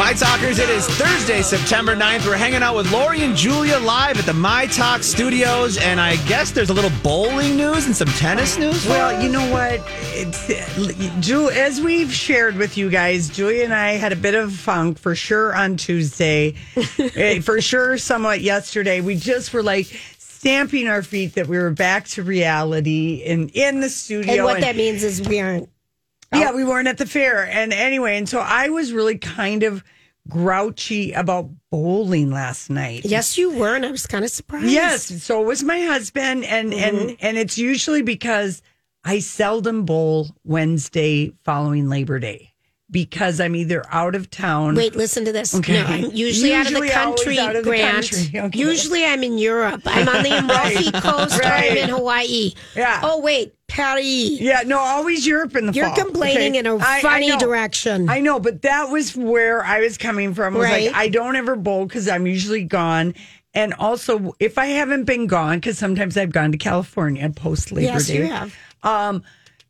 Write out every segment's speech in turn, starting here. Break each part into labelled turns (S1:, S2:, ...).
S1: My Talkers, it is Thursday, September 9th. We're hanging out with Lori and Julia live at the My Talk studios, and I guess there's a little bowling news and some tennis news.
S2: Well, you know what? It's, Ju- as we've shared with you guys, Julia and I had a bit of funk for sure on Tuesday, Eh, for sure somewhat yesterday. We just were like stamping our feet that we were back to reality and in the studio.
S3: And what
S2: and-
S3: that means is we aren't.
S2: Yeah, we weren't at the fair. And anyway, and so I was really kind of grouchy about bowling last night.
S3: Yes, you were, and I was kind of surprised.
S2: Yes, so was my husband, and
S3: Mm-hmm.
S2: and and it's usually because I seldom bowl Wednesday following Labor Day because I'm either out of town.
S3: Wait, listen to this.
S2: Okay.
S3: No, I'm usually, out of the country,
S2: out of the
S3: Grant.
S2: country. Okay.
S3: Usually I'm in Europe. I'm on the Amalfi Coast or I'm in Hawaii.
S2: Yeah.
S3: Oh, wait, Paris.
S2: Yeah, no, always Europe in the fall.
S3: You're
S2: fall.
S3: complaining in a
S2: I- I
S3: funny
S2: know.
S3: direction.
S2: I know, but that was where I was coming from. I was
S3: Right.
S2: like, I don't ever bowl because I'm usually gone. And also, if I haven't been gone, because sometimes I've gone to California post Labor
S3: Yes,
S2: Day.
S3: you have.
S2: Um,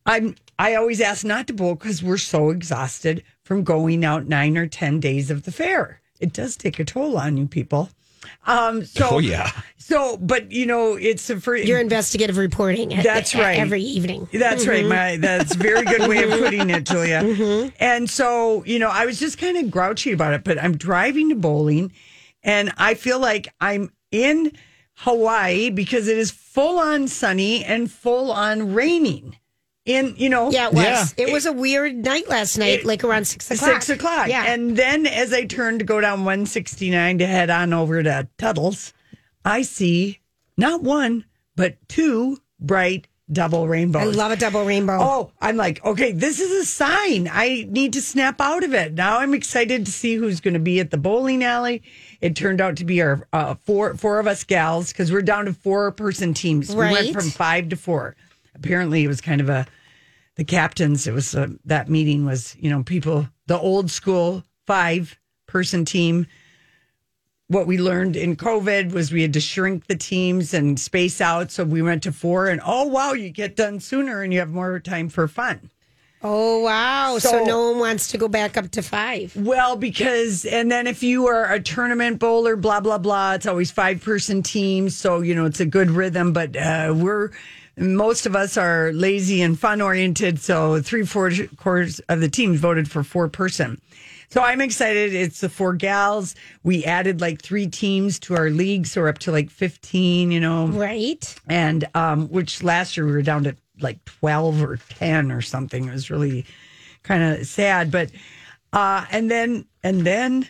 S2: I'm. I always ask not to bowl because we're so exhausted from going out nine or ten days of the fair. It does take a toll on you people. Um, so,
S1: Oh, yeah.
S2: So, but you know, it's a for
S3: Your investigative reporting. at-
S2: That's
S3: at-
S2: right.
S3: Every evening.
S2: That's right. My that's a very good way of putting it, Julia.
S3: Mm-hmm.
S2: And so, you know, I was just kind of grouchy about it, but I'm driving to bowling and I feel like I'm in Hawaii because it is full on sunny and full on raining. In, you know,
S3: Yeah, it was.
S1: Yeah.
S3: It was a weird night last night, like around six o'clock.
S2: Six o'clock.
S3: Yeah.
S2: And then as I turn to go down 169 to head on over to Tuttle's, I see not one, but two bright double rainbows.
S3: I love a double rainbow.
S2: Oh, I'm like, okay, this is a sign. I need to snap out of it. Now I'm excited to see who's going to be at the bowling alley. It turned out to be our uh, four four of us gals because we're down to four person teams. We went from five to four. Apparently, it was kind of a the captains. It was uh that meeting was you know people the old school five person team. What we learned in COVID was we had to shrink the teams and space out. So we went to four, and oh wow, you get done sooner and you have more time for fun.
S3: Oh, wow. So,
S2: So-
S3: no one wants to go back up to five.
S2: Well, because and then if you are a tournament bowler, blah blah blah, it's always five person teams, so you know it's a good rhythm. But uh, we're most of us are lazy and fun oriented, so three four quarters of the teams voted for four person. So I'm excited. It's the four gals. We added like three teams to our league, so we're up to like fifteen. You know,
S3: Right.
S2: and um, which last year we were down to like 12 or 10 or something. It was really kind of sad. But, uh, and then, and then,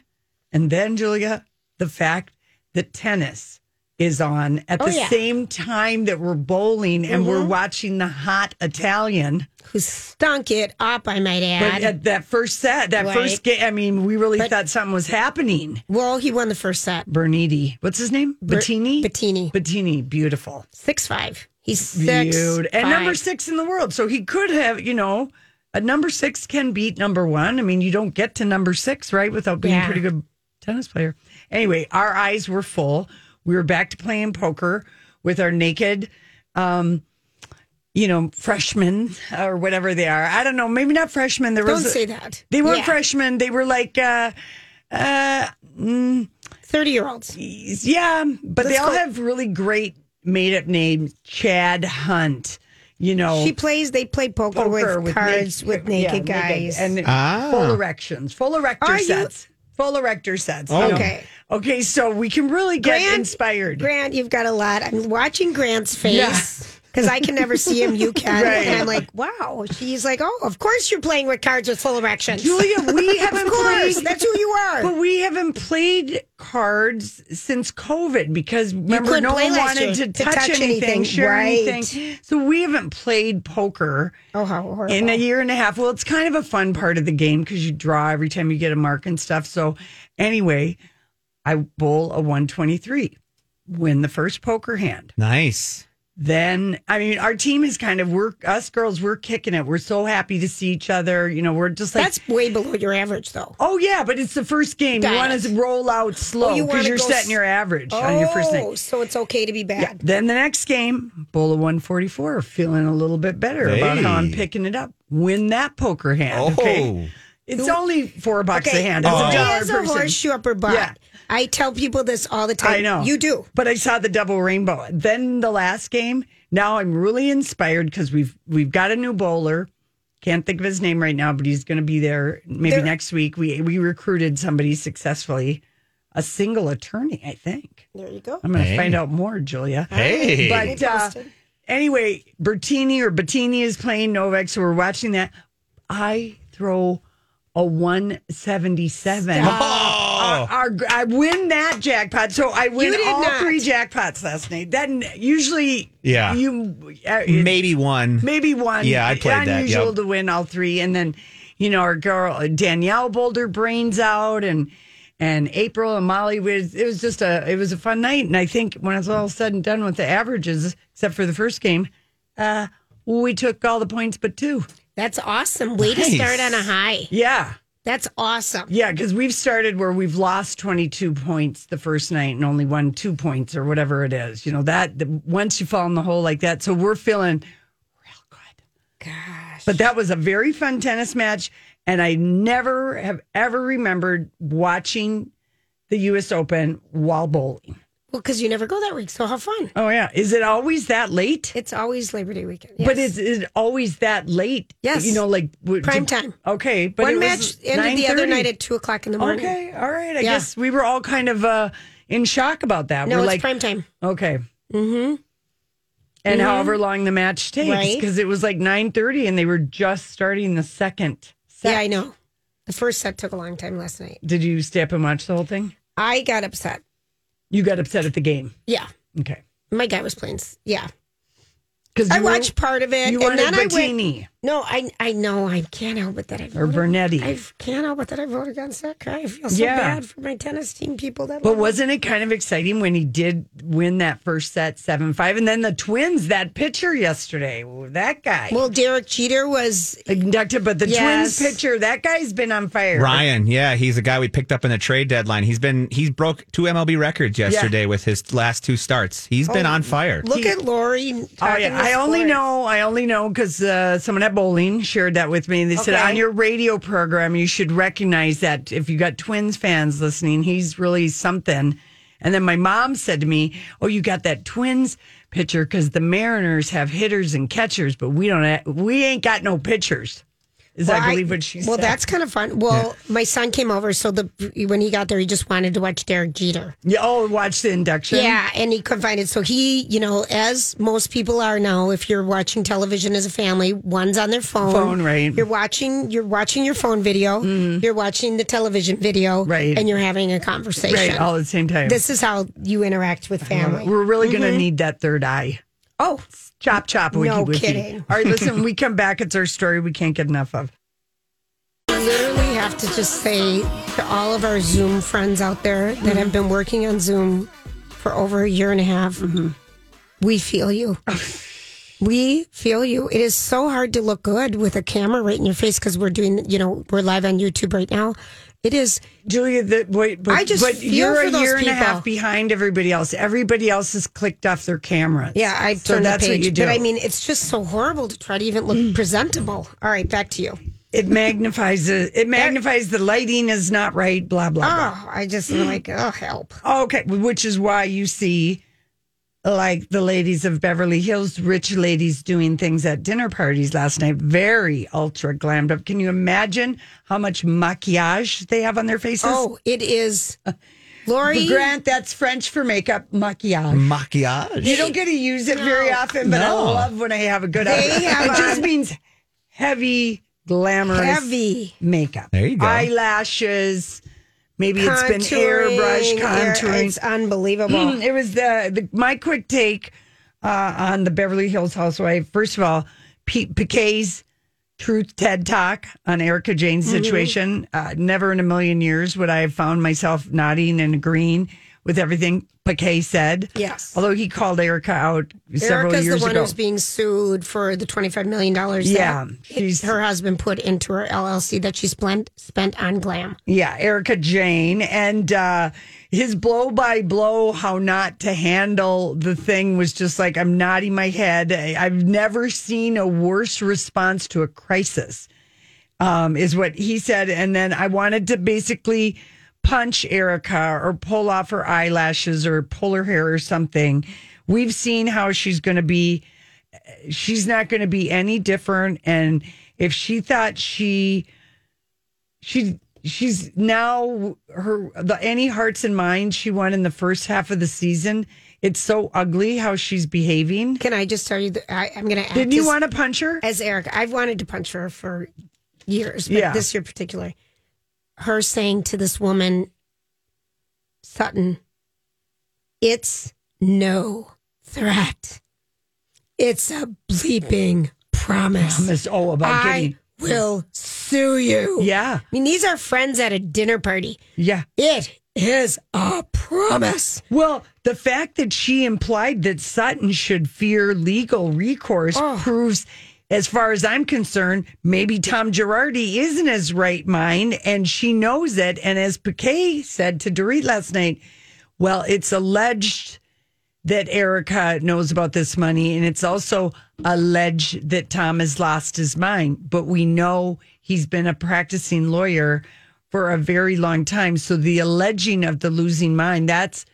S2: and then, Julia, the fact that tennis is on at
S3: Oh,
S2: the
S3: yeah.
S2: same time that we're bowling and we're mm-hmm. watching the hot Italian.
S3: Who stunk it up, I might
S2: But
S3: add.
S2: at that first set, that
S3: Right.
S2: first game, I mean, we really
S3: But-
S2: thought something was happening.
S3: well, he won the first set.
S2: Bernidi, what's his name? Bettini?
S3: Bettini.
S2: Bettini, beautiful.
S3: Six five. He's six.
S2: Dude. And number six in the world. So he could have, you know, a number six can beat number one. I mean, you don't get to number six, right, without being a pretty good tennis player. Anyway, our eyes were full. We were back to playing poker with our naked, um, you know, freshmen or whatever they are. I don't know. Maybe not freshmen. There
S3: Don't
S2: was
S3: say that.
S2: They weren't
S3: Yeah.
S2: freshmen. They were like, uh, uh, mm,
S3: 30 year olds.
S2: yeah, but they
S3: Let's
S2: all
S3: go-
S2: have really great made up names. Chad Hunt, you know.
S3: She plays, they play poker,
S2: poker
S3: with, cards with naked
S2: yeah,
S3: guys.
S2: and
S1: Ah.
S2: full erections, full erector
S3: Are you-
S2: sets, full erector sets.
S1: Oh.
S2: you know.
S3: Okay.
S2: Okay, so we can really get
S3: Grant-
S2: inspired.
S3: Grant, you've got a lot. I'm watching Grant's face because I can never see him. You can,
S2: Right.
S3: and I'm like, wow. She's like, oh, of course you're playing with cards with full erections.
S2: Julia, we haven't
S3: of course,
S2: played.
S3: that's who you are.
S2: But we haven't played cards since COVID because remember no one wanted to,
S3: to
S2: touch,
S3: touch
S2: anything,
S3: anything.
S2: share
S3: Right.
S2: anything. So we haven't played poker
S3: oh, how horrible!
S2: in a year and a half. Well, it's kind of a fun part of the game because you draw every time you get a mark and stuff. So anyway, I bowl a 123, win the first poker hand.
S1: Nice.
S2: Then, I mean, our team is kind of, we're, us girls, we're kicking it. We're so happy to see each other. You know, we're just like,
S3: That's way below your average, though.
S2: Oh yeah, but it's the first game.
S3: Got
S2: you want
S3: it.
S2: to roll out oh, slow
S3: Oh, you
S2: because
S3: wanna
S2: you're
S3: go
S2: setting
S3: s-
S2: your average on your first
S3: Oh,
S2: night.
S3: so it's okay to be bad.
S2: Then the next game, bowl of 144, feeling a little bit better about how I'm picking it up. Win that poker hand.
S1: Oh.
S2: Okay. It's only four bucks a hand. It's
S1: Oh.
S2: a
S3: He
S2: dollar
S3: has a
S2: person.
S3: horseshoe up her butt.
S2: Yeah.
S3: I tell people this all the time.
S2: I know.
S3: You do.
S2: But I saw the double rainbow. Then the last game, now I'm really inspired because we've we've got a new bowler. Can't think of his name right now, but he's going to be there maybe
S3: There-
S2: next week. We we recruited somebody successfully, a single attorney, I think.
S3: There you go.
S2: I'm going to
S1: Hey.
S2: find out more, Julia.
S1: Hey.
S2: But uh, anyway, Bertini or Bettini is playing Novak, so we're watching that. I throw a 177.
S1: Oh.
S2: Our, I win that jackpot, so I win
S3: You did
S2: all
S3: not.
S2: three jackpots last night. Then usually,
S1: Yeah.
S2: you uh,
S1: Maybe one.
S2: maybe one.
S1: Yeah, I played that,
S2: Unusual
S1: yep.
S2: to win all three, and then you know our girl Danielle Boulder brains out, and and April and Molly was. It was just a it was a fun night, and I think when it's all said and done with the averages, except for the first game, uh, we took all the points but two.
S3: That's awesome. Way to
S1: Nice.
S3: start on a high.
S2: Yeah.
S3: That's awesome.
S2: Yeah, because we've started where we've lost 22 points the first night and only won two points or whatever it is. You know, that the, once you fall in the hole like that. So we're feeling real good.
S3: Gosh.
S2: But that was a very fun tennis match. And I never have ever remembered watching the U.S. Open while bowling.
S3: Well, because you never go that week, so have fun.
S2: Oh, yeah. Is it always that late?
S3: It's always Labor Day weekend.
S2: But
S3: Yes.
S2: is, is it always that late?
S3: Yes.
S2: You know, like w-
S3: Prime time.
S2: Okay. But
S3: one match ended the other night at two o'clock in the morning.
S2: Okay, all right. I
S3: Yeah.
S2: guess we were all kind of uh, in shock about that.
S3: No,
S2: we're
S3: it's
S2: like,
S3: prime time.
S2: okay, mm-hmm. and however long the match takes,
S3: Right.
S2: because it was like nine thirty, and they were just starting the second. Set.
S3: Yeah, I know. The first set took a long time last night.
S2: Did you stay up and watch the whole thing?
S3: I got upset.
S2: You got upset at the game.
S3: Yeah.
S2: Okay,
S3: My guy was playing. Yeah.
S2: because
S3: I watched part of it.
S2: You
S3: and then I went.
S2: Bettini
S3: No, I I know. I can't help it that I
S2: or
S3: voted.
S2: Bernetti.
S3: I can't help it that I voted against that guy. I feel so
S2: Yeah.
S3: bad for my tennis team people that.
S2: But wasn't it kind of exciting when he did win that first set seven five, and then the Twins that pitcher yesterday, that guy.
S3: Well, Derek Jeter was.
S2: inducted, but the
S3: Yes.
S2: Twins pitcher, that guy's been on fire.
S1: Ryan, yeah, he's a guy we picked up in the trade deadline. He's been he's broke two MLB records yesterday with his last two starts. He's been on fire.
S3: Look at Lori.
S2: Oh yeah, I only
S3: sports.
S2: know. I only know because uh, someone at bowling shared that with me. They said on your radio program you should recognize that if you got Twins fans listening, he's really something. And then my mom said to me, "Oh, you got that Twins pitcher because the Mariners have hitters and catchers, but we don't. Ha- we ain't got no pitchers." Is
S3: Well,
S2: I believe what she
S3: Well,
S2: said.
S3: that's kind of fun. Well, my son came over, so the when he got there, he just wanted to watch Derek Jeter.
S2: yeah. Oh, watch the induction.
S3: Yeah, and he couldn't find it. So he, you know, as most people are now, if you're watching television as a family, one's on their phone.
S2: Phone, right. Mm-hmm.
S3: You're watching. You're watching your phone video. You're watching the television video.
S2: Right.
S3: And you're having a conversation.
S2: right. All at the same time.
S3: This is how you interact with family.
S2: We're really going to need that third eye.
S3: Oh,
S2: Chop chop. Wiki,
S3: No
S2: wiki.
S3: kidding.
S2: All right, listen. we come back. It's our story. We can't get enough of.
S3: I literally have to just say to all of our Zoom friends out there that mm-hmm. have been working on Zoom for over a year and a half, mm-hmm. we feel you. we feel you. It is so hard to look good with a camera right in your face because we're doing, you know, we're live on YouTube right now. It is.
S2: Julia, the, wait, but,
S3: I just
S2: but you're a year and a half behind everybody else. Everybody else has clicked off their cameras.
S3: Yeah, I
S2: so
S3: turned
S2: that's
S3: the page,
S2: what you do.
S3: but I mean, it's just so horrible to try to even look mm. presentable. All right, back to you.
S2: it magnifies it. It magnifies the lighting is not right. Blah blah blah.
S3: Oh, I just like, oh, help.
S2: Okay, which is why you see like the ladies of Beverly Hills, rich ladies doing things at dinner parties last night, very ultra glammed up. Can you imagine how much maquillage they have on their faces?
S3: Oh, it is Lori,
S2: Grant, that's French for makeup, maquillage.
S1: Maquillage.
S2: You don't get to use it very often, but
S1: No.
S2: I love when I have a good
S3: They
S2: outfit.
S3: have
S2: It just
S3: on-
S2: means heavy, glamorous
S3: heavy
S2: makeup.
S1: There you go.
S2: Eyelashes. Maybe it's been airbrush
S3: contouring, air- It's unbelievable.
S2: it was the, the my quick take uh, on the Beverly Hills housewife. First of all, Pete PK's truth TED talk on Erika Jayne's
S3: Mm-hmm.
S2: situation. Uh, never in a million years would I have found myself nodding and agreeing with everything PK said.
S3: Yes.
S2: although he called Erika out several
S3: Erika's
S2: years
S3: the one
S2: ago.
S3: who's being sued for the $25 million
S2: Yeah,
S3: that her husband put into her LLC that she spent, spent on glam.
S2: Yeah, Erika Jayne. And uh, his blow by blow, how not to handle the thing was just like, I'm nodding my head. I've never seen a worse response to a crisis, um, is what he said. And then I wanted to basically punch Erika or pull off her eyelashes or pull her hair or something. We've seen how she's going to be she's not going to be any different and if she thought she she she's now her the any hearts and minds she won in the first half of the season it's so ugly how she's behaving
S3: Can I just tell you that I, I'm going to
S2: didn't you want to punch her
S3: as Eric? I've wanted to punch her for years, but
S2: Yeah.
S3: this year particularly. Her saying to this woman, Sutton, it's no threat. It's a bleeping promise.
S2: Miss oh about
S3: I
S2: getting
S3: will sue you.
S2: yeah
S3: I mean, these are friends at a dinner party.
S2: yeah
S3: It is a promise.
S2: Well, the fact that she implied that Sutton should fear legal recourse oh. proves, as far as I'm concerned, maybe Tom Girardi isn't his right mind and she knows it. And as PK said to Dorit last night, well, it's alleged that Erika knows about this money, and it's also alleged that Tom has lost his mind. But we know he's been a practicing lawyer for a very long time. So the alleging of the losing mind, that's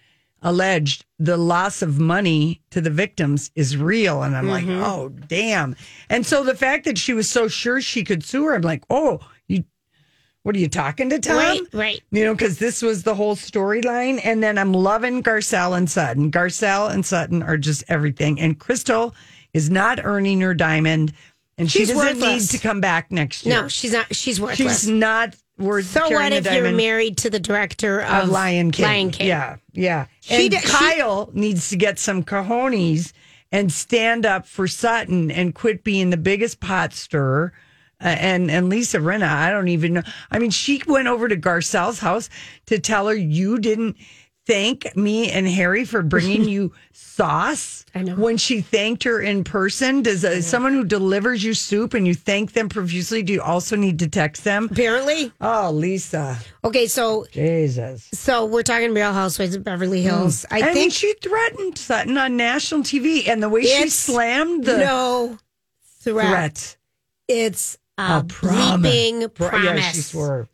S2: alleged. The loss of money to the victims is real. And I'm like, mm-hmm. oh, damn. And so the fact that she was so sure she could sue her, I'm like, oh, you, what are you talking to Tom?
S3: Right, right.
S2: You know, because this was the whole storyline. And then I'm loving Garcelle and Sutton. Garcelle and Sutton are just everything. And Crystal is not earning her diamond, and she
S3: She's
S2: doesn't
S3: worthless.
S2: need to come back next year.
S3: No, she's not. She's worthless.
S2: she's not worth.
S3: so what if you're married to the director of,
S2: of Lion King?
S3: Lion King.
S2: Yeah, yeah.
S3: She
S2: and
S3: d- she-
S2: Kyle needs to get some cojones and stand up for Sutton and quit being the biggest pot stirrer. Uh, and and Lisa Rinna, I don't even know. I mean, she went over to Garcelle's house to tell her you didn't thank me and Harry for bringing you sauce.
S3: I know.
S2: When she thanked her in person, does uh, someone who delivers you soup and you thank them profusely, do you also need to text them?
S3: Apparently.
S2: Oh, Lisa,
S3: Okay, so
S2: Jesus.
S3: so we're talking Real Housewives of Beverly Hills. I
S2: I mean,
S3: think
S2: she threatened Sutton on national TV, and the way she
S3: It's
S2: slammed the
S3: no threat.
S2: threat,
S3: It's a,
S2: a promise.
S3: bleeping promise.
S2: Yeah, she swore.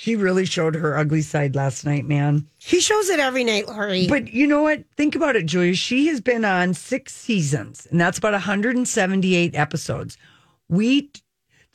S2: She really showed her ugly side last night, man.
S3: She shows it every night, Lori.
S2: But you know what? Think about it, Julia. She has been on six seasons, and that's about 178 episodes. We,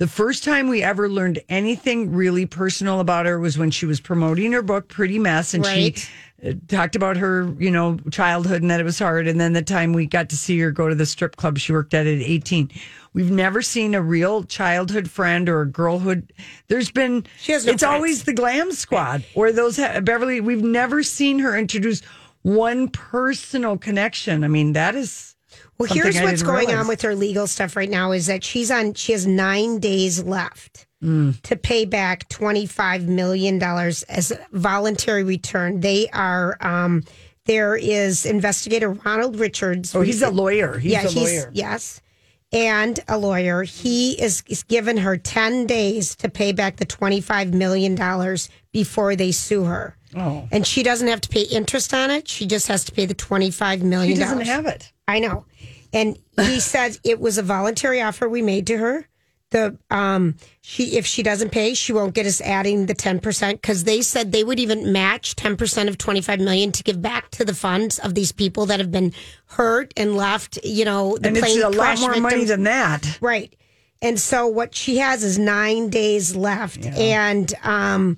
S2: the first time we ever learned anything really personal about her was when she was promoting her book, Pretty Mess, and
S3: Right.
S2: she uh, talked about her, you know, childhood and that it was hard. And then the time we got to see her go to the strip club she worked at at 18. We've never seen a real childhood friend or a girlhood. There's been,
S3: She has no
S2: it's
S3: friends.
S2: always the glam squad or those ha- Beverly. We've never seen her introduce one personal connection. I mean, that is.
S3: Well,
S2: something
S3: here's
S2: I
S3: what's going
S2: realize.
S3: on with her legal stuff right now is that she's on. She has nine days left
S2: Mm.
S3: to pay back twenty five million dollars as a voluntary return. They are. um There is investigator Ronald Richards.
S2: Oh, he's a lawyer. He's
S3: yeah,
S2: a
S3: he's
S2: lawyer.
S3: yes, and a lawyer. He is, is given her ten days to pay back the twenty five million dollars before they sue her.
S2: Oh.
S3: and she doesn't have to pay interest on it. She just has to pay the twenty five
S2: She doesn't have it.
S3: I know, and he said it was a voluntary offer we made to her. The um she if she doesn't pay, she won't get us adding the ten percent because they said they would even match ten percent of twenty five million to give back to the funds of these people that have been hurt and left. You know, the
S2: And it's a lot more money than that.
S3: Right. And so what she has is nine days left, and um,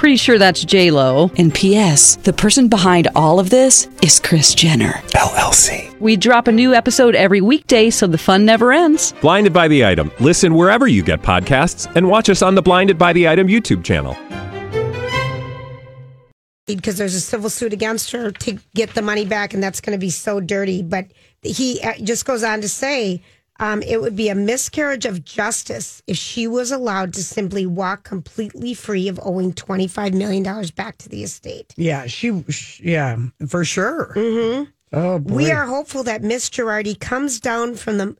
S4: Pretty sure that's J Lo.
S5: And P.S. The person behind all of this is Kris Jenner
S6: LLC.
S4: We drop a new episode every weekday, so the fun never ends.
S6: Blinded by the item. Listen wherever you get podcasts, and watch us on the Blinded by the Item YouTube channel.
S3: because there's a civil suit against her to get the money back, and that's going to be so dirty. But he uh, just goes on to say um, it would be a miscarriage of justice if she was allowed to simply walk completely free of owing $25 million back to the estate.
S2: Yeah, she, sh yeah, for sure.
S3: Mm-hmm.
S2: Oh, boy.
S3: We are hopeful that Miss Girardi comes down from the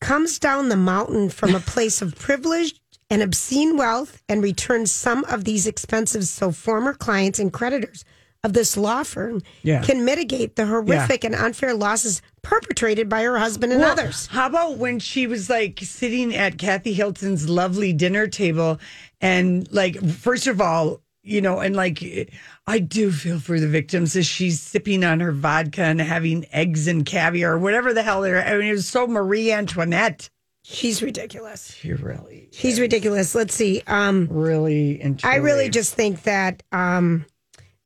S3: comes down the mountain from a place of privilege and obscene wealth and returns some of these expenses so former clients and creditors of this law firm
S2: Yeah.
S3: can mitigate the horrific and unfair losses perpetrated by her husband and
S2: Well,
S3: others.
S2: How about when she was like sitting at Kathy Hilton's lovely dinner table and like first of all, you know, and like I do feel for the victims as she's sipping on her vodka and having eggs and caviar or whatever the hell they're I mean it was so Marie Antoinette.
S3: She's ridiculous.
S2: She really
S3: She's ridiculous. Let's see. Um
S2: really
S3: I really just think that um,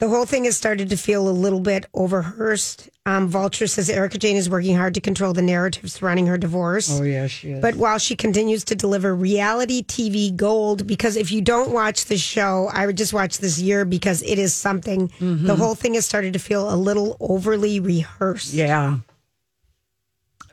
S3: the whole thing has started to feel a little bit overhearsed. Um, Vulture says Erika Jayne is working hard to control the narrative surrounding her divorce.
S2: Oh yeah, she is.
S3: But while she continues to deliver reality TV gold, because if you don't watch the show, I would just watch this year because it is something.
S2: Mm-hmm.
S3: The whole thing has started to feel a little overly rehearsed.
S2: Yeah.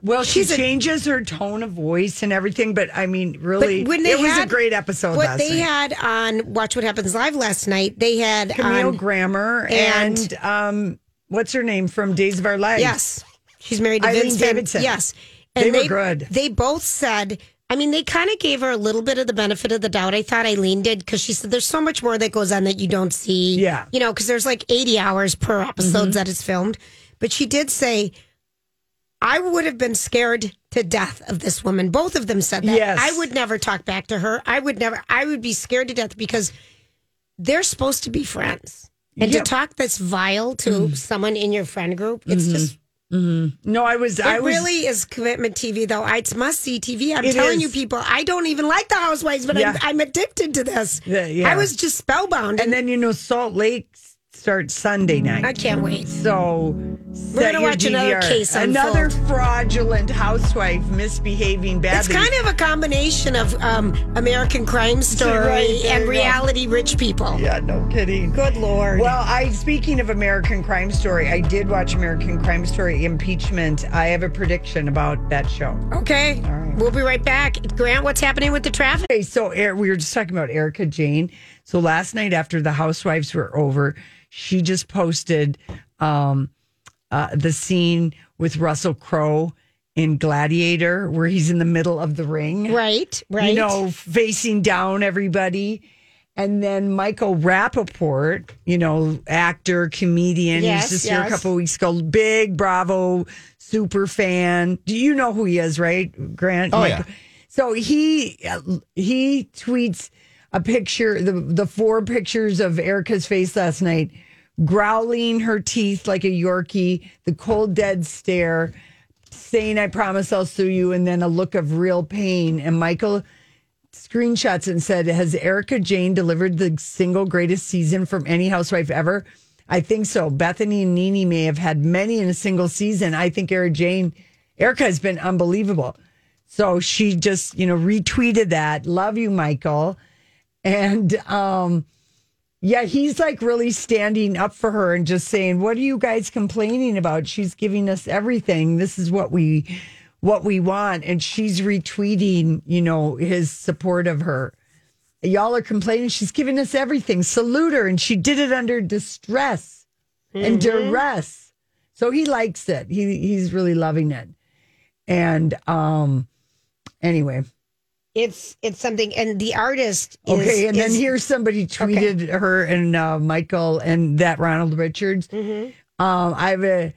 S2: Well, she
S3: She's a-
S2: changes her tone of voice and everything, but I mean, really,
S3: when they
S2: it was
S3: had-
S2: a great episode.
S3: What
S2: last
S3: they
S2: night.
S3: had on Watch What Happens Live last night, they had
S2: Camille
S3: on,
S2: Grammer
S3: and-
S2: and, um, what's her name from Days of Our Lives?
S3: Yes. She's married to
S2: Eileen
S3: Vince
S2: Davidson.
S3: Yes.
S2: They were good.
S3: They both said, I mean, they kind of gave her a little bit of the benefit of the doubt. I thought Eileen did because she said there's so much more that goes on that you don't see.
S2: Yeah.
S3: You know, because there's like 80 hours per episode
S2: Mm-hmm.
S3: that is filmed. But she did say, I would have been scared to death of this woman. Both of them said that.
S2: Yes.
S3: I would never talk back to her. I would never, I would be scared to death because they're supposed to be friends. And
S2: Yeah.
S3: to talk this vile to mm-hmm. someone in your friend group, it's mm-hmm. just mm-hmm.
S2: No, I was. I
S3: it
S2: was
S3: really is commitment TV, though. It's must see TV. I'm telling
S2: is.
S3: you, people, I don't even like the Housewives, but
S2: Yeah.
S3: I'm, I'm addicted to this.
S2: Yeah, yeah.
S3: I was just spellbound.
S2: And then you know, Salt Lake starts Sunday night.
S3: I can't wait.
S2: So
S3: We're gonna watch another case
S2: another fraudulent housewife misbehaving badly.
S3: It's kind of a combination of um, American Crime Story
S2: Right,
S3: and
S2: go.
S3: reality rich people.
S2: yeah, no kidding.
S3: Good lord.
S2: Well, I speaking of American Crime Story, I did watch American Crime Story Impeachment. I have a prediction about that show.
S3: okay, we'll be right back. Grant, what's happening with the traffic?
S2: Okay, so we were just talking about Erika Jayne. So last night after the housewives were over, she just posted um, uh, the scene with Russell Crowe in Gladiator, where he's in the middle of the ring,
S3: Right, right.
S2: You know, facing down everybody. And then Michael Rapaport, you know, actor, comedian,
S3: Yes,
S2: he was just here a
S3: yes.
S2: couple weeks ago. Big Bravo super fan. Do you know who he is, right, Grant?
S1: Oh,
S2: Michael-
S1: yeah.
S2: So he he tweets a picture, the the four pictures of Erika's face last night, growling her teeth like a Yorkie, the cold dead stare, saying "I promise I'll sue you," and then a look of real pain. And Michael screenshots and said, "Has Erika Jayne delivered the single greatest season from any housewife ever?" I think so. Bethenny and Nene may have had many in a single season. I think Erika Jayne, Erika has been unbelievable. So she just, you know, retweeted that. Love you, Michael. And um yeah, he's like really standing up for her and just saying, "What are you guys complaining about? She's giving us everything. This is what we what we want." And she's retweeting, you know, his support of her. y'all are complaining. She's giving us everything. Salute her. And she did it under distress and duress. So he likes it. He he's really loving it. And um anyway.
S3: It's it's something, and the artist. Is,
S2: Okay, and then
S3: is-
S2: here's somebody tweeted her and uh, Michael and that Ronald Richards.
S3: Mm-hmm.
S2: Um, I have a.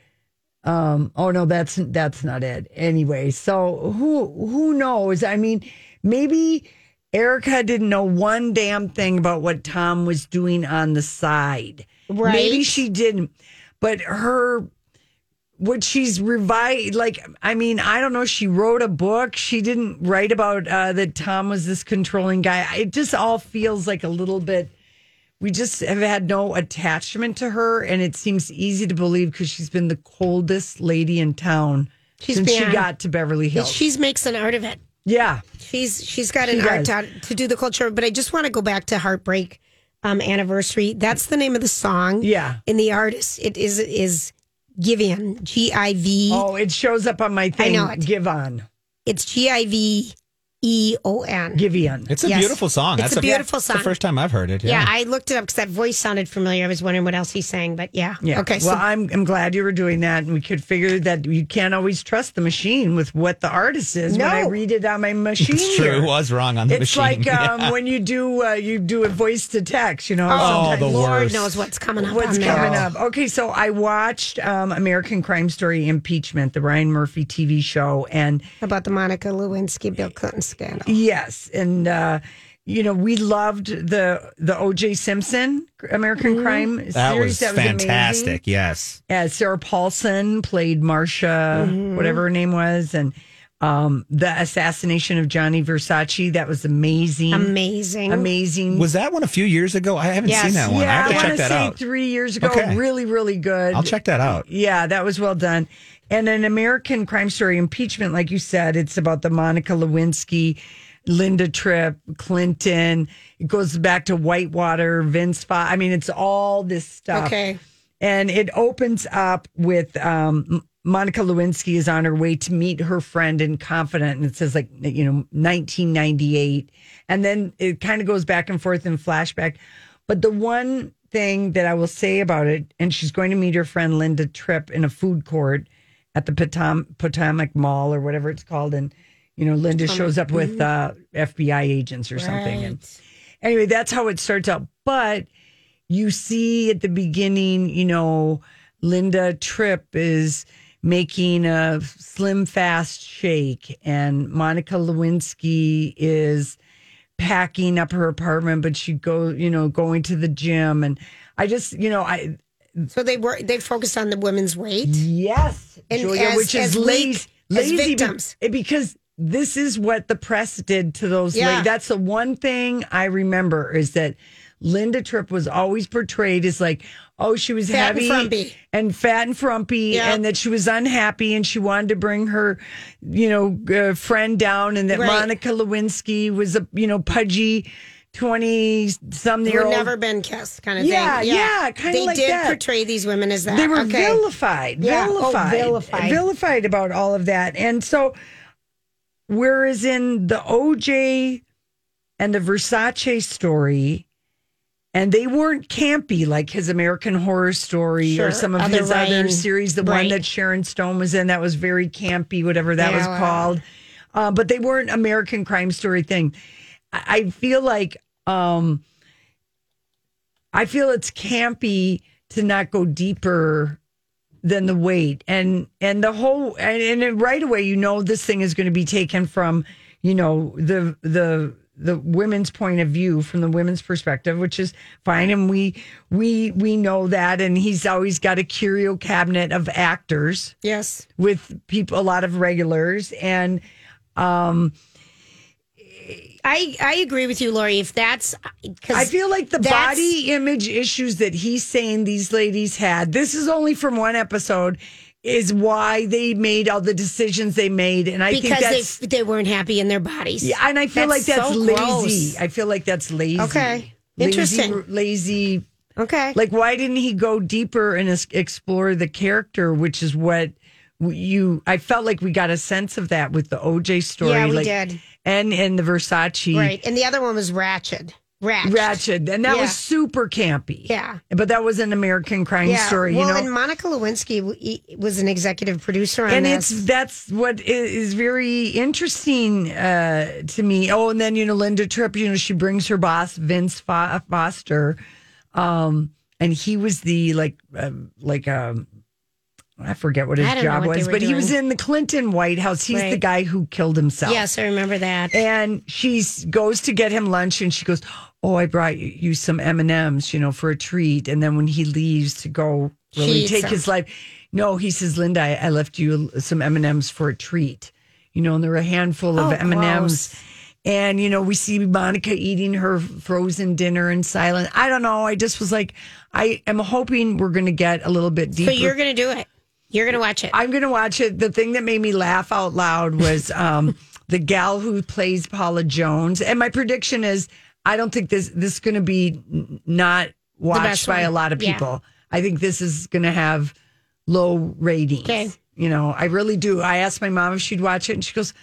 S2: Um, oh no, that's that's not it. Anyway, so who who knows? I mean, maybe Erika didn't know one damn thing about what Tom was doing on the side.
S3: Right.
S2: Maybe she didn't, but her what she's revived like i mean i don't know she wrote a book she didn't write about uh that tom was this controlling guy it just all feels like a little bit we just have had no attachment to her and it seems easy to believe because she's been the coldest lady in town
S3: She's
S2: since she got to beverly hills
S3: She makes an art of it.
S2: yeah
S3: She's she's got
S2: She
S3: an art to, to do the culture. But I just want to go back to Heartbreak um, Anniversary. That's the name of the song.
S2: Yeah.
S3: And the artist it is is Givian G I V.
S2: oh it shows up on my thing I
S3: know it.
S2: Giveon
S3: It's G I V E O N.
S2: giveon
S1: It's a
S3: Yes.
S1: beautiful song.
S3: It's
S1: That's
S3: a beautiful
S1: that's
S3: song.
S1: the first time I've heard it.
S3: Yeah.
S1: Yeah.
S3: I looked it up because that voice sounded familiar. I was wondering what else he sang, but yeah.
S2: Yeah.
S3: Okay.
S2: Well,
S3: so
S2: I'm I'm glad you were doing that, and we could figure that you can't always trust the machine with what the artist is. When I read it on my machine,
S1: It's true. It was wrong on the
S2: It's
S1: machine.
S2: like um,
S1: Yeah.
S2: when you do uh, you do a voice to text. You know,
S3: oh,
S2: sometimes-
S1: the
S3: Lord
S1: worst.
S3: knows what's coming up.
S2: What's
S3: on there.
S2: coming up? Okay, so I watched um, American Crime Story Impeachment, the Ryan Murphy TV show, and
S3: About the Monica Lewinsky Bill Clinton scandal.
S2: yes, and uh, you know we loved the the O.J. Simpson American Crime
S1: that
S2: series.
S1: was
S2: that was amazing.
S1: fantastic. Yes.
S2: uh, Sarah Paulson played Marcia,
S3: Mm-hmm.
S2: whatever her name was, and um, the assassination of Gianni Versace. That was amazing,
S3: Amazing.
S2: amazing.
S1: Was that one a few years ago? I haven't
S3: Yes.
S1: seen that one. I
S2: yeah,
S1: have to
S2: I
S1: check
S2: want to
S1: that
S2: say
S1: out.
S2: three years ago.
S1: Okay.
S2: Really, really good.
S1: I'll check that out.
S2: Yeah, that was well done. And an American Crime Story impeachment, like you said, it's about the Monica Lewinsky, Linda Tripp, Clinton. It goes back to Whitewater, Vince. Fa- I mean, it's all this stuff.
S3: Okay.
S2: And it opens up with um, Monica Lewinsky is on her way to meet her friend and confident, and it says like you know 1998, and then it kind of goes back and forth in flashback. But the one thing that I will say about it, and she's going to meet her friend Linda Tripp in a food court at the Potom- Potomac Mall or whatever it's called, and you know Linda shows up with uh, FBI agents or something, and anyway, that's how it starts out. But you see at the beginning, you know, Linda Tripp is making a slim fast shake, and Monica Lewinsky is packing up her apartment, but she go, you know, going to the gym, and I just, you know, I
S3: So they were they focused on the women's weight.
S2: yes,
S3: And
S2: Julia,
S3: as-
S2: which is lazy, lazy
S3: victims.
S2: eh, because this is what the press did to those.
S3: Yeah.
S2: That's the one thing I remember is that Linda Tripp was always portrayed as like, oh, she was
S3: Fat and
S2: heavy
S3: frumpy.
S2: and fat and frumpy,
S3: Yeah.
S2: and that she was unhappy and she wanted to bring her, you know, uh, friend down, and that
S3: Right.
S2: Monica Lewinsky was a you know pudgy. 20 some year old
S3: never been kissed, kind of
S2: Yeah,
S3: thing.
S2: yeah, yeah, kinda
S3: They
S2: like
S3: did
S2: that.
S3: portray these women as that.
S2: they were
S3: okay.
S2: vilified,
S3: Yeah. Oh,
S2: vilified,
S3: vilified.
S2: vilified about all of that. And so, whereas in the OJ and the Versace story, and they weren't campy like his American Horror Story
S3: Sure.
S2: or some of
S3: Other
S2: his other series. The one that Sharon Stone was in that was very campy, whatever that
S3: Yeah,
S2: was called. Uh, but they weren't American Crime Story thing. I feel like. Um I feel it's campy to not go deeper than the weight. And and the whole and, and right away you know this thing is going to be taken from you know the the the women's point of view from the women's perspective which is fine. And we we we know that. And he's always got a curio cabinet of actors
S3: Yes.
S2: with people a lot of regulars. And um
S3: I, I agree with you, Lori. If that's, cause
S2: I feel like the body image issues that he's saying these ladies had, this is only from one episode, is why they made all the decisions they made. And I think
S3: because
S2: that's.
S3: they, they weren't happy in their bodies.
S2: yeah, and I feel like that's
S3: so
S2: lazy.
S3: gross.
S2: I feel like that's lazy.
S3: Okay.
S2: Lazy-
S3: Interesting.
S2: Lazy.
S3: Okay.
S2: Like, why didn't he go deeper and es- explore the character, which is what you. I felt like we got a sense of that with the OJ story.
S3: Yeah, we
S2: like,
S3: did.
S2: And in the Versace
S3: Right. And the other one was Ratched. Ratched.
S2: Ratched, and that
S3: Yeah.
S2: was super campy.
S3: Yeah.
S2: but that was an American crime
S3: Yeah.
S2: story.
S3: well,
S2: you know,
S3: and Monica Lewinsky was an executive producer on
S2: and
S3: this.
S2: it's that's what is very interesting uh, to me. Oh, and then you know Linda Tripp, you know she brings her boss Vince Fo- Foster, um, and he was the like um like um. I forget what his
S3: I don't know
S2: job
S3: what
S2: was, but he was in the Clinton White House. He's the guy who killed himself.
S3: yes, I remember that.
S2: And she goes to get him lunch, and she goes, "Oh, I brought you- some M and M's, you know, for a treat." And then when he leaves to go really take
S3: them.
S2: his life, no, he says, "Linda, I, I left you some M and M's for a treat." You know, and there were a handful of
S3: Oh,
S2: M and M's. And you know, we see Monica eating her frozen dinner in silence. I don't know. I just was like, I am hoping we're going to get a little bit deeper.
S3: So you're going to do it. You're going to watch it.
S2: I'm going to watch it. The thing that made me laugh out loud was um, the gal who plays Paula Jones. And my prediction is, I don't think this this is going to be not watched by a lot of
S3: Yeah.
S2: people. I think this is going to have low ratings.
S3: Okay.
S2: You know, I really do. I asked my mom if she'd watch it, and she goes,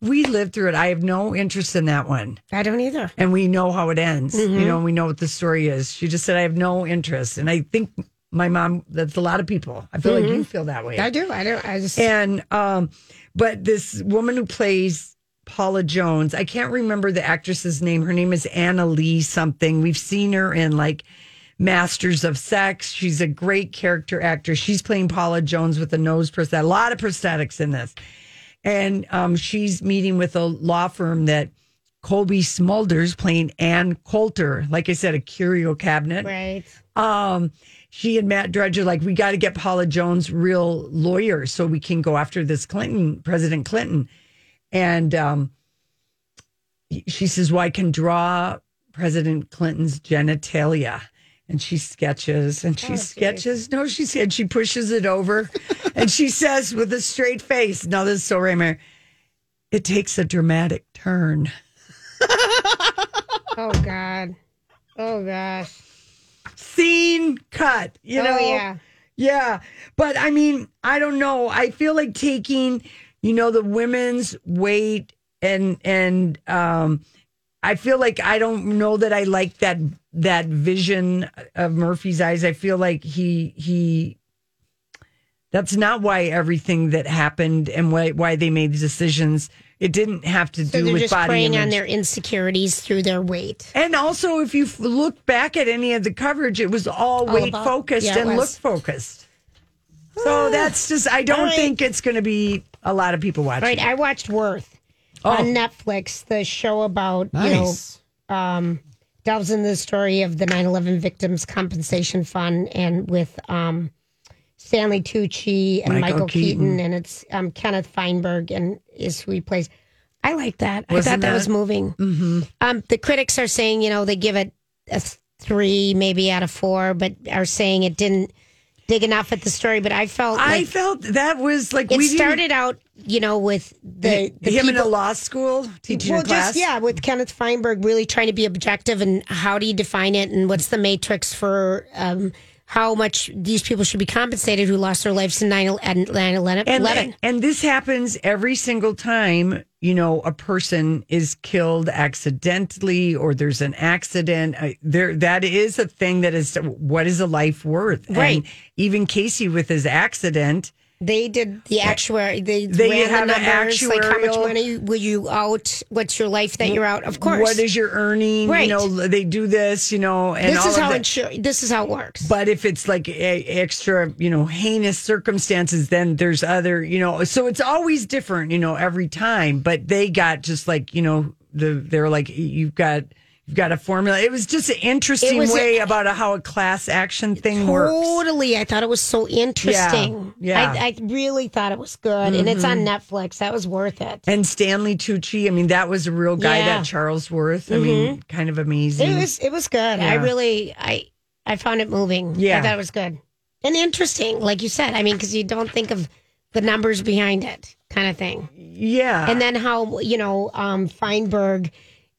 S2: "We lived through it. I have no interest in that one."
S3: I don't either.
S2: and we know how it ends.
S3: Mm-hmm.
S2: You know, we know what the story is. She just said, I have no interest. And I think my mom, that's a lot of people. I feel like you feel that way.
S3: Mm-hmm. I do. I don't. I just.
S2: And, um, but this woman who plays Paula Jones, I can't remember the actress's name. Her name is Anna Lee something. We've seen her in like Masters of Sex. She's a great character actor. She's playing Paula Jones with a nose prosthetic, a lot of prosthetics in this. And um, she's meeting with a law firm that Cobie Smulders playing Ann Coulter, like I said, a curio cabinet.
S3: right.
S2: Um, she and Matt Drudge are like, we got to get Paula Jones real lawyer so we can go after this Clinton, President Clinton. And um, she says, well, I can draw President Clinton's genitalia. And she sketches and she sketches. No, she said she pushes it over and she says with a straight face, now this is so Raymer, it takes a dramatic turn.
S3: Oh God. Oh gosh.
S2: Scene cut, you
S3: oh
S2: know?
S3: yeah.
S2: Yeah. But I mean, I don't know. I feel like taking, you know, the women's weight and and um I feel like I don't know that I like that that vision of Murphy's eyes. I feel like he he that's not why everything that happened and why why they made the decisions. It didn't have to
S3: So
S2: do
S3: they're
S2: with
S3: just
S2: body
S3: preying
S2: image.
S3: on their insecurities through their weight.
S2: And also, if you look back at any of the coverage, it was all, weight
S3: about-
S2: focused
S3: yeah,
S2: and look focused. So that's just, I don't
S3: All right.
S2: think it's going to be a lot of people watching.
S3: Right. I watched Worth
S2: Oh.
S3: on Netflix, the show about
S1: Nice.
S3: you know um, delves into the story of the 9/11 victims compensation fund and with um, Stanley Tucci and
S2: Michael
S3: Michael, Keaton.
S2: Keaton.
S3: and it's um, Kenneth Feinberg and is who he plays. I like that. I
S2: Wasn't
S3: thought that,
S2: that-
S3: was moving. Mm-hmm. Um, the critics are saying you know they give it a three, maybe out of four, but are saying it didn't dig enough at the story. But I felt
S2: I
S3: like
S2: felt that was like
S3: it
S2: we didn't-
S3: started out, you know, with the, the
S2: him in a
S3: people-
S2: law school teaching
S3: well,
S2: a class.
S3: just yeah, with Kenneth Feinberg really trying to be objective and how do you define it and what's the matrix for um, how much these people should be compensated who lost their lives in 9 and 11.
S2: and, and this happens every single time you know a person is killed accidentally or there's an accident there that is a thing that is what is a life worth
S3: Right.
S2: and even casey with his accident
S3: They did the actuary. They,
S2: They
S3: ran
S2: have
S3: the
S2: an
S3: numbers, like how much money will you out? What's your life that you're out? Of course.
S2: what is your earning
S3: Right.
S2: you know they do this you know and
S3: this is how insur- This is how it works.
S2: But if it's like a, extra, you know, heinous circumstances, then there's other, you know, so it's always different, you know, every time. But they got just like, you know, the they're like you've got you've got a formula. It was just an interesting
S3: was a-
S2: way about how a class action thing works.
S3: Totally. I thought it was so interesting.
S2: Yeah, yeah.
S3: I, I really thought it was good. And it's on Netflix. That was worth it.
S2: And Stanley Tucci, I mean, that was a real guy.
S3: Yeah.
S2: That Charles Worth, I mean, kind of amazing.
S3: It was it was good. I really I I found it moving.
S2: Yeah.
S3: I thought it was good and interesting, like you said. I mean, because you don't think of the numbers behind it, kind of thing.
S2: yeah,
S3: And then how you know um, Feinberg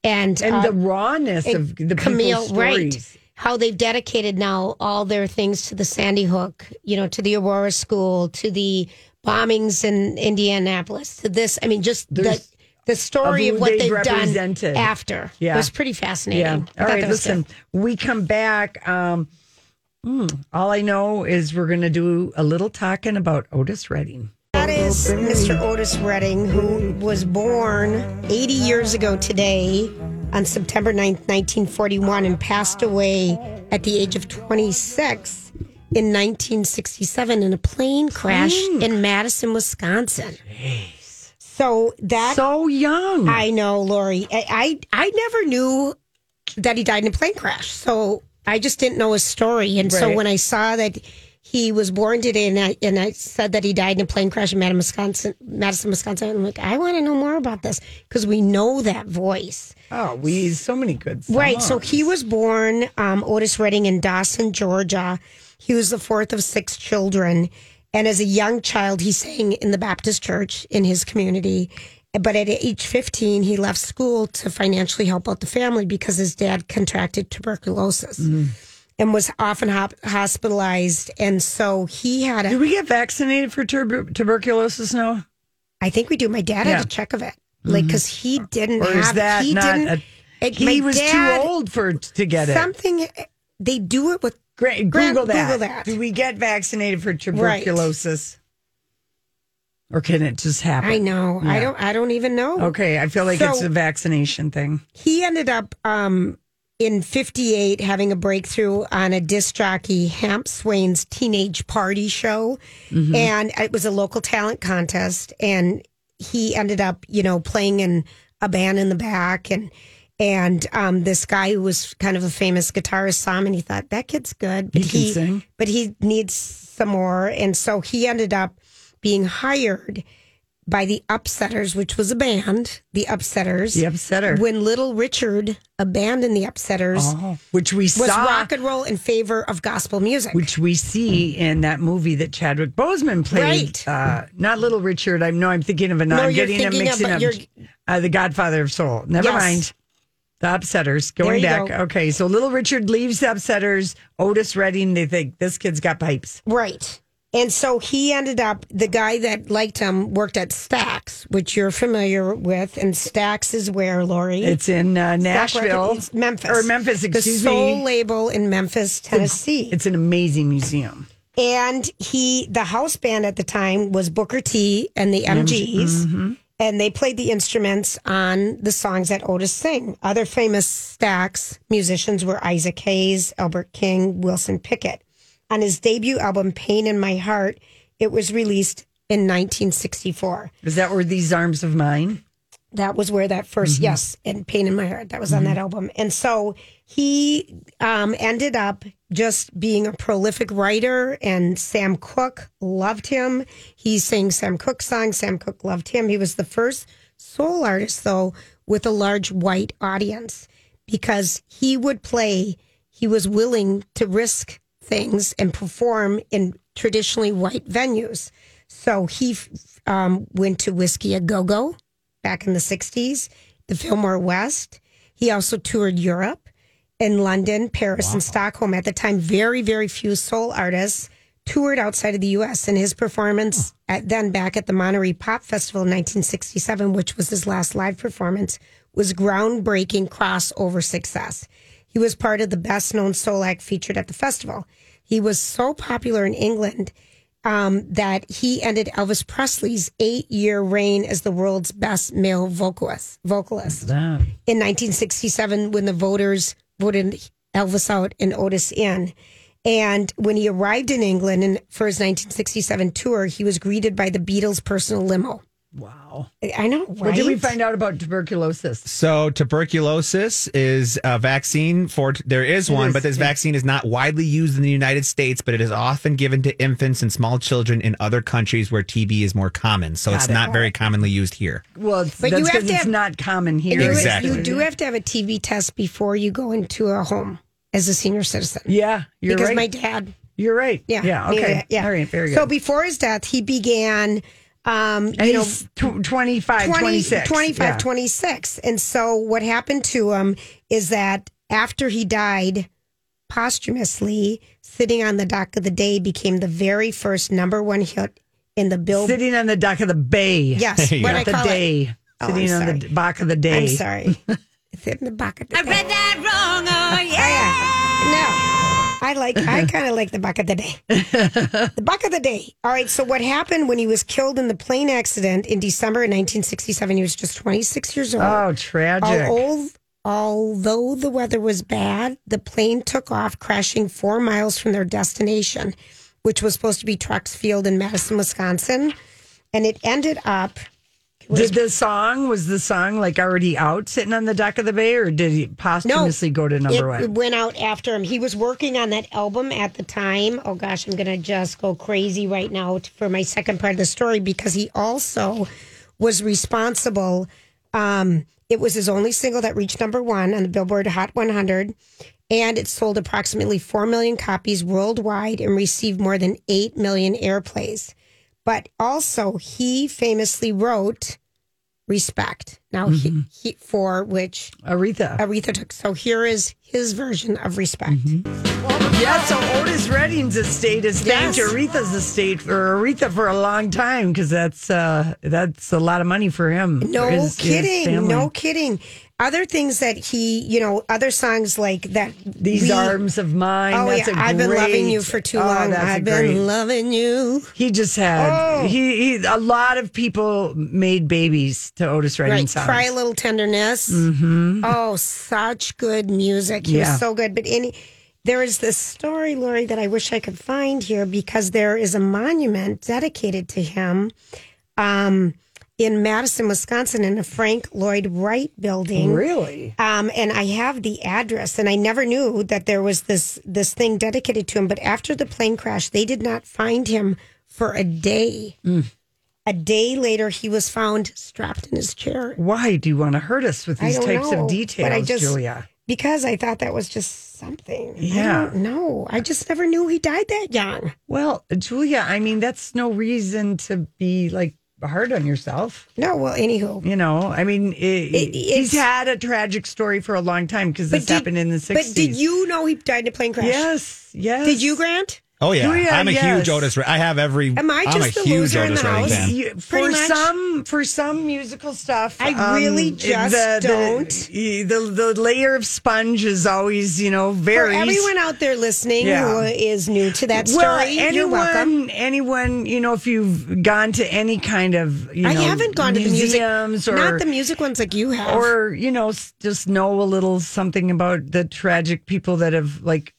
S3: and
S2: and
S3: uh,
S2: the rawness of the
S3: Camille,
S2: people's
S3: right? How they've dedicated now all their things to the Sandy Hook, you know, to the Aurora School, to the bombings in Indianapolis, to this. I mean, just the
S2: There's
S3: the story
S2: Of
S3: of, what
S2: they've
S3: done after.
S2: Yeah.
S3: It was pretty fascinating.
S2: Yeah. All right. Listen,
S3: good.
S2: we come back. Um, hmm, all I know is we're going to do a little talking about Otis Redding.
S3: That is Mr. Otis Redding, who was born 80 years ago today on September 9th, 1941, and passed away at the age of 26 in 1967 in a plane crash hmm. in Madison, Wisconsin. So that
S2: So young.
S3: I know, Lori. I, I I never knew that he died in a plane crash. So I just didn't know his story. And so when I saw that he was born today and I and I said that he died in a plane crash in Madison, Wisconsin, Madison, Wisconsin, I'm like, I want to know more about this because we know that voice.
S2: oh, we so many good songs.
S3: Right. So he was born um, Otis Redding in Dawson, Georgia. He was the fourth of six children. And as a young child, he sang in the Baptist church in his community. But at age 15, he left school to financially help out the family because his dad contracted tuberculosis and was often hop- hospitalized. And so he had a,
S2: we get vaccinated for tuber- tuberculosis now?
S3: I think we do. My dad
S2: Yeah.
S3: had a check of it. Like, because he didn't
S2: Or
S3: have,
S2: is that
S3: he
S2: not
S3: didn't,
S2: a,
S3: it-
S2: he was
S3: dad-
S2: too old for to get it.
S3: Something, they do it with
S2: Great.
S3: Grant,
S2: Google that.
S3: Google that.
S2: Do we get vaccinated for tuberculosis? Or can it just happen?
S3: I know. I don't. I don't even know.
S2: Okay, I feel like
S3: So-
S2: it's a vaccination thing.
S3: He ended up um, in '58 having a breakthrough on a disc jockey, Hamp Swain's Teenage Party Show,
S2: Mm-hmm.
S3: and it was a local talent contest. And he ended up, you know, playing in a band in the back, and and um, this guy who was kind of a famous guitarist saw him, and he thought that kid's good, but
S2: He sing.
S3: but he needs some more, and so he ended up being hired by the Upsetters, which was a band, the Upsetters.
S2: The Upsetter.
S3: When Little Richard abandoned the Upsetters,
S2: Oh, which we
S3: was
S2: saw,
S3: rock and roll in favor of gospel music.
S2: which we see in that movie that Chadwick Boseman played.
S3: Right.
S2: Uh, not Little Richard. I know I'm thinking of another.
S3: No,
S2: I'm getting him
S3: thinking of-
S2: mixing up. Uh, the Godfather of Soul. Never
S3: Yes.
S2: mind. The Upsetters. Going back.
S3: go.
S2: Okay, so Little Richard leaves the Upsetters. Otis Redding. They think this kid's got pipes.
S3: right. And so he ended up, the guy that liked him worked at Stax, which you're familiar with. And Stax is where, Lori?
S2: It's in uh, Nashville,
S3: Records, Memphis.
S2: or Memphis.
S3: the
S2: Excuse
S3: soul
S2: me.
S3: label in Memphis, Tennessee.
S2: It's an amazing museum.
S3: And he, the house band at the time was Booker T and the MGs.
S2: mm-hmm.
S3: And they played the instruments on the songs that Otis sang. Other famous Stax musicians were Isaac Hayes, Albert King, Wilson Pickett. On his debut album, Pain in My Heart, it was released in 1964.
S2: Is that where these arms of mine?
S3: That was where that 1st
S2: Mm-hmm.
S3: yes, and Pain in My Heart, that was on that album. And so he um, ended up just being a prolific writer, and Sam Cooke loved him. He sang Sam Cooke songs. Sam Cooke loved him. He was the first soul artist, though, with a large white audience because he would play, he was willing to risk things and perform in traditionally white venues. So he um, went to Whisky a Go Go back in the 60s, the Fillmore West. He also toured Europe in London, Paris, and Stockholm. At the time, very, very few soul artists toured outside of the U.S. And his performance at then back at the Monterey Pop Festival in 1967, which was his last live performance, was groundbreaking crossover success. He was part of the best known soul act featured at the festival. He was so popular in England um, that he ended Elvis Presley's eight year reign as the world's best male vocalist. vocalist. In 1967, when the voters voted Elvis out and Otis in. And when he arrived in England and for his 1967 tour, he was greeted by the Beatles' personal limo.
S2: Wow.
S3: I know, right?
S2: What did we find out about tuberculosis?
S1: So tuberculosis is a vaccine for there is one,
S2: is,
S1: but this
S2: yeah.
S1: vaccine is not widely used in the United States, but it is often given to infants and small children in other countries where TB is more common. So it's
S2: it.
S1: not very commonly used here.
S2: Well, it's,
S3: But
S2: that's
S3: you have
S2: 'cause
S3: to
S2: it's
S3: have-
S2: not common here.
S3: you,
S1: Exactly.
S3: you do have to have a TB test before you go into a home as a senior citizen.
S2: Yeah, you're
S3: because
S2: right.
S3: my dad
S2: you're right.
S3: Yeah.
S2: Yeah. Okay.
S3: Yeah.
S2: All right. Very good.
S3: So before his death, he began, um,
S2: and
S3: you know,
S2: he's tw- 25,
S3: 20
S2: 26.
S3: 25,
S2: Yeah.
S3: 26. And so what happened to him is that after he died posthumously, sitting on the dock of the day became the very first number one hit in the Billboard.
S2: Sitting on the dock of the bay.
S3: Yes, what I
S2: Not the
S3: call it.
S2: day.
S3: Oh,
S2: sitting on
S3: sorry.
S2: the back of the day.
S3: I'm sorry. it's in the bucket. I read
S2: that wrong. Oh yeah,
S3: No. I like I kind of like the buck of the day. the buck of the day. All right, so what happened when he was killed in the plane accident in December of 1967? He was just 26 years old.
S2: Oh, tragic.
S3: Al- although the weather was bad, the plane took off, crashing four miles from their destination, which was supposed to be Truax Field in Madison, Wisconsin. And it ended up.
S2: Did the song was the song like already out, sitting on the deck of the bay, or did he posthumously go to number
S3: it,
S2: one?
S3: it went out after him. He was working on that album at the time. Oh gosh, I'm gonna just go crazy right now for my second part of the story because he also was responsible. Um, it was his only single that reached number one on the Billboard Hot 100, and it sold approximately four million copies worldwide and received more than eight million airplays. But also, he famously wrote "Respect." Now, he, mm-hmm. he, for which
S2: Aretha.
S3: Aretha took. So here is his version of respect.
S2: Yeah, so Otis Redding's estate has thanked
S3: Yes.
S2: Aretha's estate for Aretha for a long time because that's uh that's a lot of money for him.
S3: No
S2: for his- his
S3: kidding.
S2: family.
S3: no kidding. Other things that he, you know, other songs like that.
S2: These
S3: we-
S2: arms of mine.
S3: Oh
S2: that's
S3: yeah, I've been loving you for too
S2: Oh,
S3: long. I've been
S2: great-
S3: loving you.
S2: He just had
S3: Oh.
S2: he, he a lot of people made babies to Otis Redding
S3: Right,
S2: songs.
S3: cry a little tenderness. Mm-hmm. Oh, such good music. He
S2: Yeah.
S3: was so good. But any, there is this story, Lori, that I wish I could find here because there is a monument dedicated to him. Um, in Madison, Wisconsin, in the Frank Lloyd Wright building.
S2: Really?
S3: Um, and I have the address, and I never knew that there was this this thing dedicated to him. But after the plane crash, they did not find him for a day. A day later, he was found strapped in his chair
S2: Why do you want to hurt us with these types
S3: know,
S2: of details,
S3: just-
S2: Julia?
S3: Because I thought that was just something.
S2: Yeah.
S3: No. I just never knew he died that young.
S2: Well, Julia, I mean that's no reason to be like hard on yourself.
S3: No, well, anywho.
S2: You know, I mean, it, he's
S3: it's-
S2: had a tragic story for a long time because this
S3: did-
S2: happened in the
S3: But
S2: sixties.
S3: did you know he died in a plane crash?
S2: Yes, yes.
S3: Did you, Grant?
S1: Oh yeah,
S2: Julia,
S1: I'm a
S2: yes.
S1: huge Otis. Re- I have every.
S3: Am I
S1: I'm
S3: just
S1: a
S3: the
S1: huge
S3: loser in
S1: Otis
S3: the
S1: Redding
S3: house?
S1: fan.
S2: You- for
S3: much.
S2: some for some musical stuff,
S3: I
S2: um,
S3: really just
S2: the,
S3: don't.
S2: The, the the layer of sponge is always you know very
S3: For everyone out there listening
S2: Yeah.
S3: who is new to that story,
S2: Well,
S3: you're welcome.
S2: anyone, anyone, you know, if you've gone to any kind of, you
S3: I
S2: know,
S3: haven't gone to the music,
S2: museums or
S3: not the music ones like you have.
S2: or you know, just know a little something about the tragic people that have like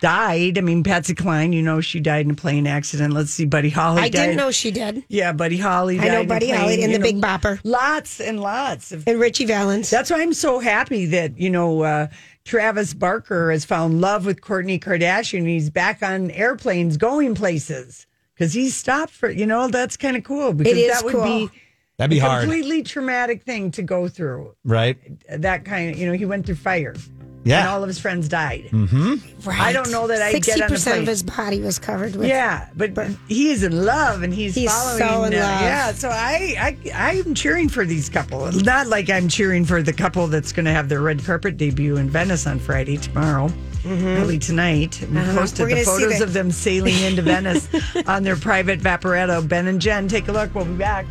S2: died. I mean, Patsy Cline, you know, she died in a plane accident. Let's see, Buddy Holly.
S3: I
S2: died.
S3: didn't know she did.
S2: Yeah, Buddy Holly.
S3: I know
S2: died in a
S3: Buddy
S2: plane,
S3: Holly in the
S2: know,
S3: Big Bopper.
S2: Lots and lots of
S3: And Ritchie Valens.
S2: that's why I'm so happy that, you know, uh, Travis Barker has found love with Kourtney Kardashian. He's back on airplanes going places because he's stopped for, you know, that's kind of cool because
S3: is
S2: that would
S3: cool.
S2: be
S1: That'd be
S2: a
S1: hard,
S2: completely traumatic thing to go through.
S1: right?
S2: That kind of, you know, he went through fire.
S1: Yeah.
S2: And all of his friends died.
S3: Right.
S2: I don't know that I'd get on a
S3: 60%
S2: plane.
S3: of his body was covered with.
S2: Yeah, but, he is in love and he's,
S3: He's
S2: following.
S3: so in
S2: uh,
S3: love.
S2: Yeah, so I, I, I'm cheering for these couple. Not like I'm cheering for the couple that's going to have their red carpet debut in Venice on Friday tomorrow, early tonight. We
S3: Uh-huh.
S2: posted
S3: We're
S2: the
S3: gonna see
S2: photos
S3: the-
S2: of them sailing into Venice on their private Vaporetto. Ben and Jen, take a look. We'll be back.